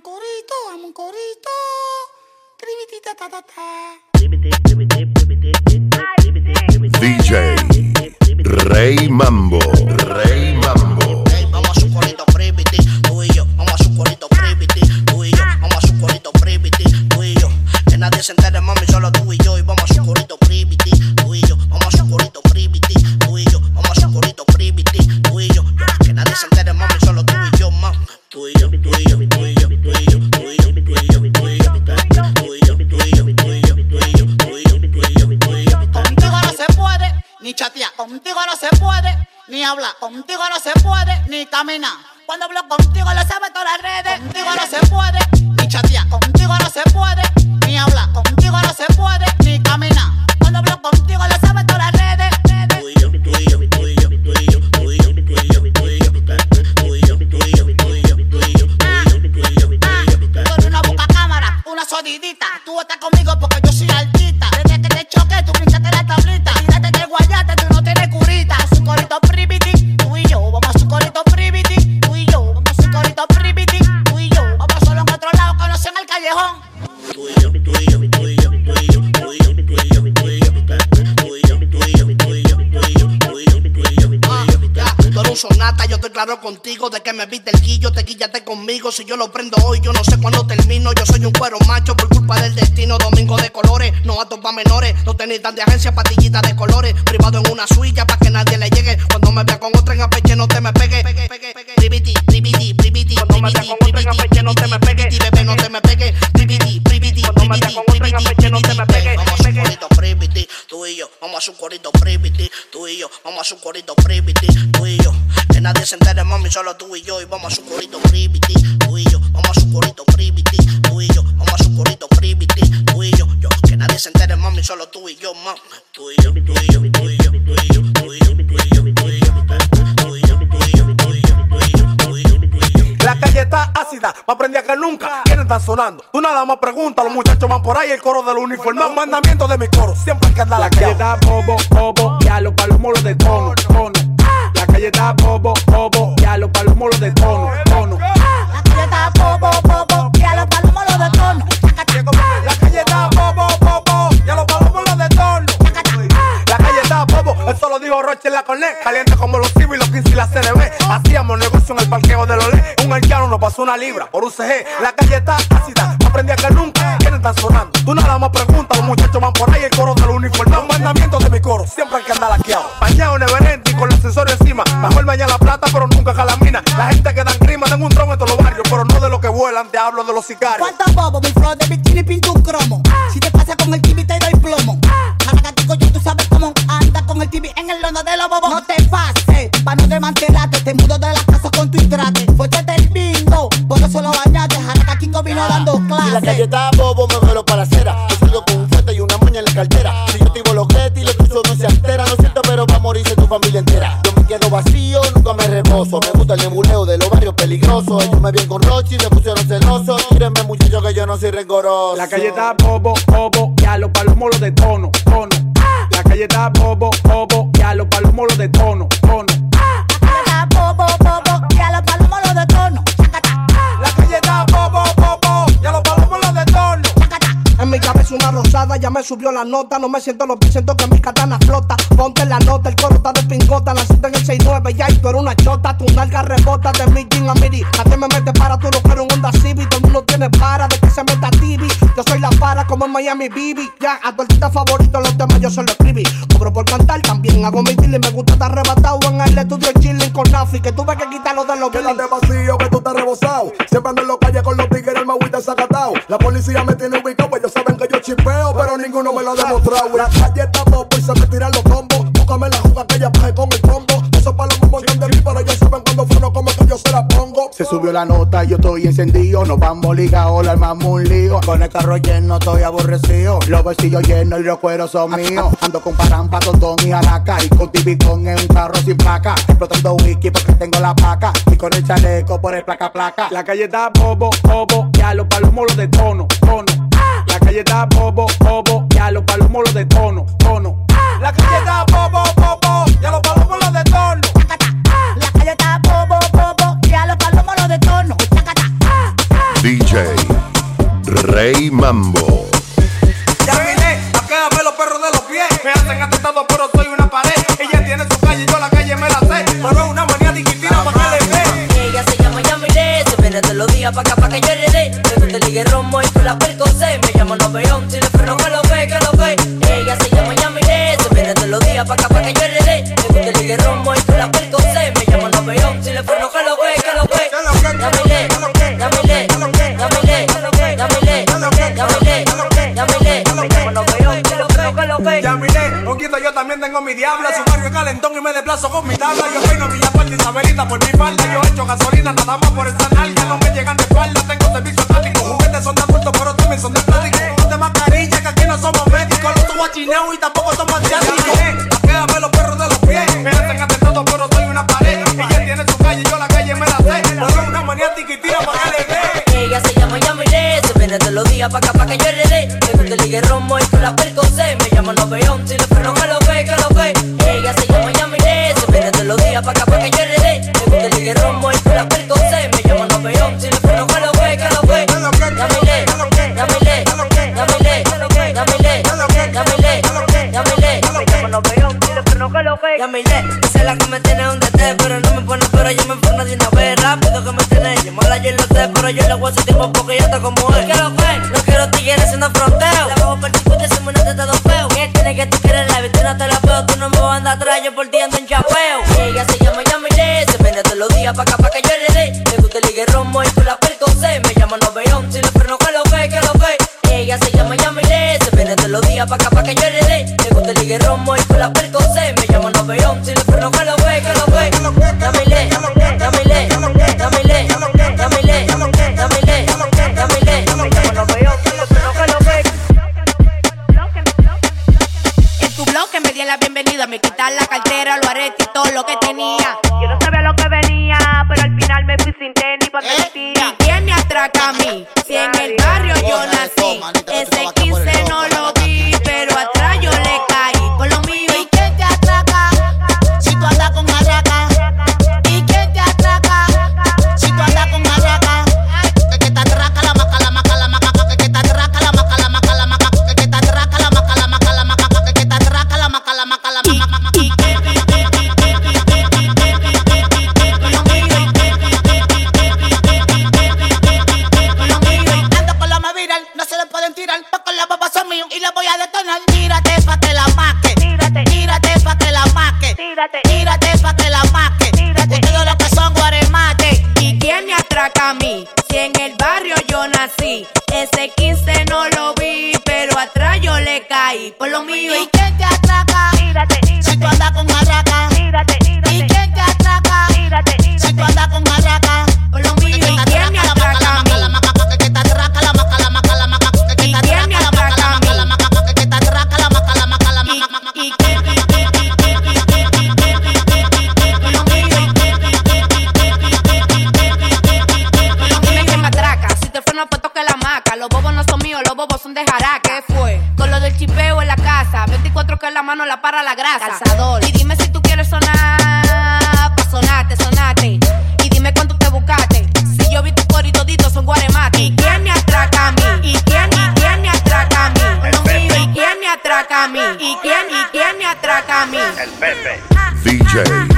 un corito, vamos un corito. Tribitita ta ta ta. DJ Rey Mambo. Rey amena. Contigo de que me viste el guillo, te guillaste conmigo. Si yo lo prendo hoy, yo no sé cuándo termino. Yo soy un cuero macho por culpa del destino. Domingo de colores, no a pa' menores. No tenéis tan de agencia, patillita de colores. Privado en una suya para que nadie le llegue. Cuando me vea con otra en apeche, no te me pegue. Privity, privity, privity, Cuando me vea con otra en apeche, no te me pegue. bebé, no te me pegue. Privity, privity, Cuando me vea privity, con otra en privity, apeche, no te me pegue. Vamos a su corito privity, tú y yo. Vamos a su corito y Vamos a su corito privity, tú y yo. Que nadie se entere, mami, solo tú y yo. Y vamos a su corito privity, tú y yo. Vamos a su corito privity, tú y yo. Vamos a su corito privity, tú y yo. Que nadie se entere, mami, solo tú y yo, mami. Tú y yo, tú y yo, tú y yo, tú y yo, tú y yo, tú y yo, tú y yo calle está ácida, más prendida que nunca. ¿Quiénes están sonando? Tú nada más pregunta, los muchachos van por ahí, el coro de los uniformados. Mandamiento de mi coro, siempre hay que andar La calle está bobo, bobo, y a los palomos los de tono, tono. La calle está bobo, bobo, y a los palomos los de tono, tono. La calle está bobo, bobo. Y a los palomos los de tono. La calle está bobo, bobo, ya los palomos los de torno. La calle está bobo, eso lo dijo Roche en la Cornet. Caliente como los civos y los 15 pasó una libra por UCG. La calle está ácida, más prendida que nunca. ¿Quiénes están sonando? Tú nada más preguntas, los muchachos van por ahí, el coro de los uniformados. Mandamiento de mi coro, siempre hay que andar laqueado. Bañado neverente y con el ascensor encima. Mejor bañar la plata, pero nunca jalamina. La gente que dan grima, tengo un tron en todos los barrios, pero no de los que vuelan, te hablo de los sicarios. ¿Cuántos bobos? Mi flor de bikini pinta un cromo. Si te pasa con el TV te doy plomo. Maracatico, yo tú sabes cómo anda con el TV en el lono de los bobos. Me rebozo. Me gusta el nebuleo de los barrios peligrosos. Ellos me vieron con Rochi, me pusieron celoso. Mírenme, muchachos, que yo no soy rencoroso. La calle está bobo, bobo, y a los palomos los de tono, tono. La calle está bobo, bobo, y a los palomos los de tono, tono. En mi cabeza una rosada, ya me subió la nota. No me siento lo que siento que mi katana flota. Ponte la nota, el coro está de pingota. La cita en el 6-9, ya y tú eres una chota. Tu nalga rebota de mi jean a miri. A ti me mete para, tú lo quiero un Honda Civic. Todo el mundo tiene para de que se meta TV. Yo soy la para como en Miami Bibi. Ya, a tu artista favorito los temas yo se lo escribí. Cobro por cantar, también hago mi deal y me gusta estar arrebatado en el estudio chilling con Nafi. Que tuve que quitarlo de los Quédate vacío que tú estás rebosado. Siempre ando en los calles con los tigres, el magüita sacatao. La policía me tiene ubicado, pues chipeo, pero ninguno me lo ha demostrado. La calle está bobo y se me tiran los combos. Búscame la juga que ella pague con el combo. Esos palos me montan de mí, pero ellos saben cuando freno como que yo se la pongo. Se subió la nota, yo estoy encendido. Nos vamos ligados, la armamos un lío. Con el carro lleno, estoy aborrecido. Los bolsillos llenos y los cueros son míos. Ando con parampa, tontón y alaca. Y con tibicón en un carro sin placa. Explotando whisky porque tengo la placa. Y con el chaleco por el placa placa. La calle está bobo, bobo, y a los palomos los de tono, calle está bobo, bobo, y a los palomos los de tono, tono. La calle está bobo, bobo, ya los palomos los de torno. La calle está bobo, bobo. Y a los palomos los de tono. DJ Rey Mambo. Los días pa' acá pa' que yo heredé. Me gusta el ligue romo y tú la percocé. Me llama Noveón, si le freno que lo ve, que lo ve. Yamile, Yamile, Yamile, Yamile, Yamile, Yamile. Me llama Noveón, si le freno que lo ve. Ya miré, poquito yo también tengo mi diabla. Su barrio es calentón y me desplazo con mi tabla. Yo peino Villa Puerta Isabelita por mi falda. Yo echo gasolina nada más por esa nalga. No me llegan de espalda, tengo servicio táctico. Juguetes son de adultos, pero también son de plástico. Ponte mascarilla que aquí no somos médicos. Chineos y tampoco somos asiáticos. Quédame los perros de los pies. Me hacen atentado, pero soy una pared. Ella tiene su calle, yo la calle me la sé. Pero una manía tiquitina pa' que le dé. Ella se llama Yamile, se viene todos los días pa' acá pa' que yo heredé. Me gusta el ligue yo le voy a hacer tiempo porque ya está como es. Quiero fue, no quiero tigres haciendo fronteo. La bajo por ti, porque se me nota todo feo. Que tiene que tú quieres la vitrina te la veo, tú no me vas a andar atrás, yo por ti ando en chapeo. Ella se llama Yamile, se viene todos los días pa' acá pa' que yo heredé. Me gusta el ligue romo y tú la percocé. Me llama Noveón, si le freno que lo ve, que lo ve. Ella se llama Yamile, se viene todos los días pa' acá pa' que yo heredé. Me gusta el ligue romo y tú la percocé. Si en el barrio yo nací, ese 15 no lo ese 15 no lo vi, pero atrás yo le caí. Por lo mío ¿Y quién te atraca? tírate, Si tú andas con arraca. tírate, ¿Y quién te atraca? Si tú andas con arraca. por lo mío y te quién me para la grasa Calzador Y dime si tú quieres sonar Pa' sonarte, sonate Y dime cuánto te buscaste Si yo vi tu coro y toditos son guaremate ¿Y quién me atraca a mí? ¿Y quién, y quién me atraca a mí? ¿y quién me atraca a mí? ¿Y quién, y quién me atraca a mí? DJ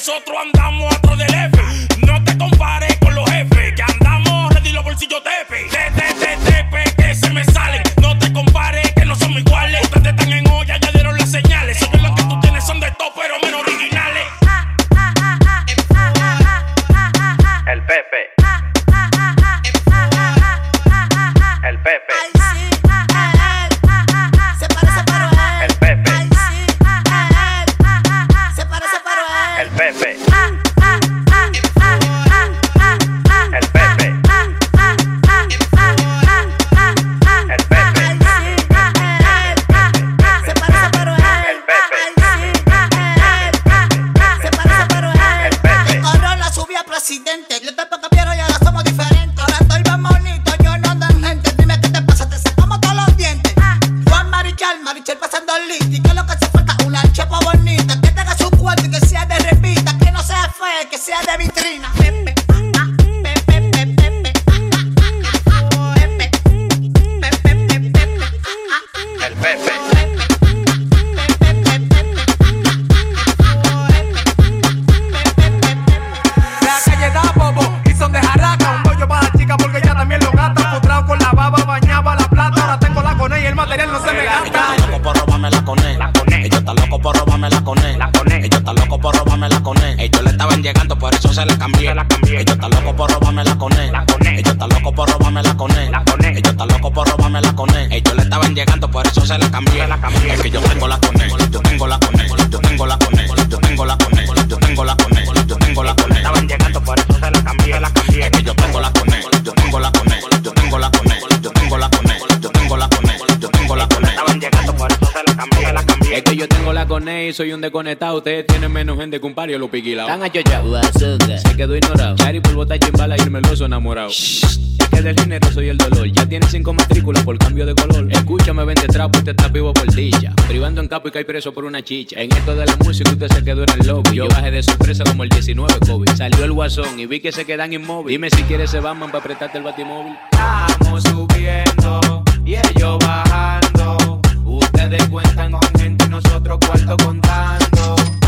nosotros andamos. Le estaban llegando, por eso se la cambié. Ellos están locos por robarme la con él. Ellos están locos por robarme la con él. Ellos están locos por robarme la con él. Ellos le estaban llegando, por eso se la cambié. Es que yo tengo la con él. Yo tengo la con él. Yo tengo la con él. Yo tengo la con él. Yo tengo la con él. Yo tengo la con él. Estaban llegando, por eso se la cambié. La cambié. Es que yo tengo la con él. Es que yo tengo la con él y soy un desconectado. Ustedes tienen menos gente que un par y lo piquilados. Están achochados, azúcar. Se quedó ignorado. Chari por botar chimbala y el meloso enamorado. Es que del dinero soy el dolor. Ya tiene cinco matrículas por cambio de color. Escúchame, vende trapo y te estás vivo por dicha. Privando en capo y cae preso por una chicha. En esto de la música usted se quedó en el lobby. Yo bajé de sorpresa como el 19 COVID. Salió el guasón y vi que se quedan inmóviles. Dime si quieres se Batman para apretarte el batimóvil. Estamos subiendo y ellos bajando. Ustedes cuentan con gente nosotros cuarto contando.